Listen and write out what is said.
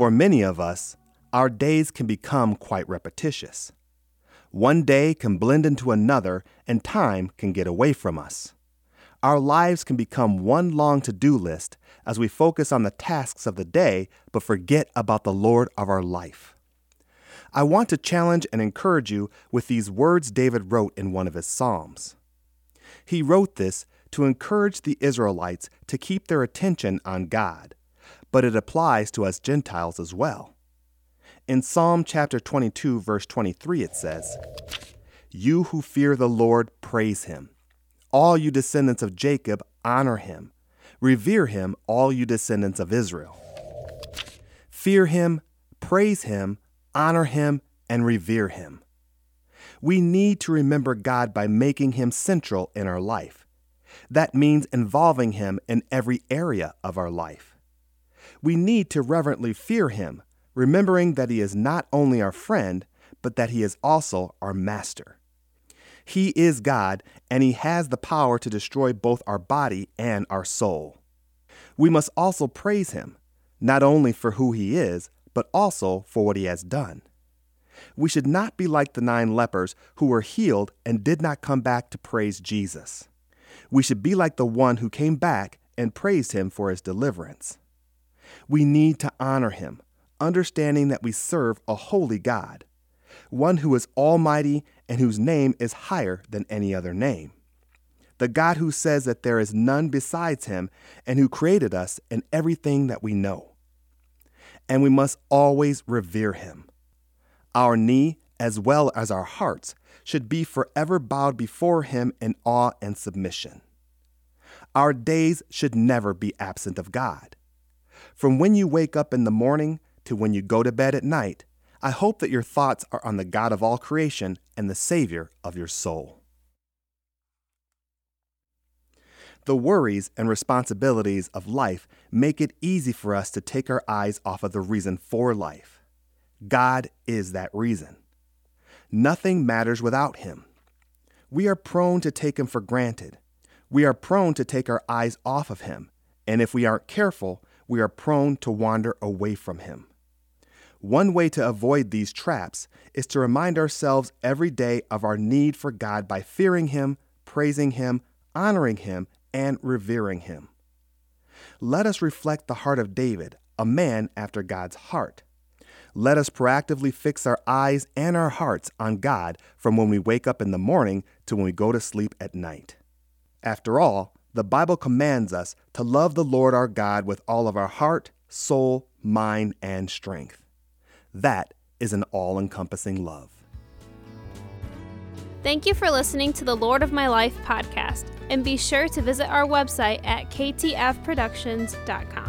For many of us, our days can become quite repetitious. One day can blend into another, and time can get away from us. Our lives can become one long to do list as we focus on the tasks of the day but forget about the Lord of our life. I want to challenge and encourage you with these words David wrote in one of his Psalms. He wrote this to encourage the Israelites to keep their attention on God, but it applies to us Gentiles as well. In Psalm chapter 22, verse 23, it says, You who fear the Lord, praise him. All you descendants of Jacob, honor him. Revere him, all you descendants of Israel. Fear him, praise him, honor him, and revere him. We need to remember God by making him central in our life. That means involving him in every area of our life. We need to reverently fear him, remembering that he is not only our friend, but that he is also our master. He is God, and he has the power to destroy both our body and our soul. We must also praise him, not only for who he is, but also for what he has done. We should not be like the nine lepers who were healed and did not come back to praise Jesus. We should be like the one who came back and praised him for his deliverance. We need to honor him, understanding that we serve a holy God, one who is almighty and whose name is higher than any other name. The God who says that there is none besides him and who created us and everything that we know. And we must always revere him. Our knee, as well as our hearts, should be forever bowed before him in awe and submission. Our days should never be absent of God. From when you wake up in the morning to when you go to bed at night, I hope that your thoughts are on the God of all creation and the Savior of your soul. The worries and responsibilities of life make it easy for us to take our eyes off of the reason for life. God is that reason. Nothing matters without Him. We are prone to take Him for granted. We are prone to take our eyes off of Him. And if we aren't careful, we are prone to wander away from Him. One way to avoid these traps is to remind ourselves every day of our need for God by fearing Him, praising Him, honoring Him, and revering Him. Let us reflect the heart of David, a man after God's heart. Let us proactively fix our eyes and our hearts on God from when we wake up in the morning to when we go to sleep at night. After all, the Bible commands us to love the Lord our God with all of our heart, soul, mind, and strength. That is an all encompassing love. Thank you for listening to the Lord of My Life podcast, and be sure to visit our website at ktfproductions.com.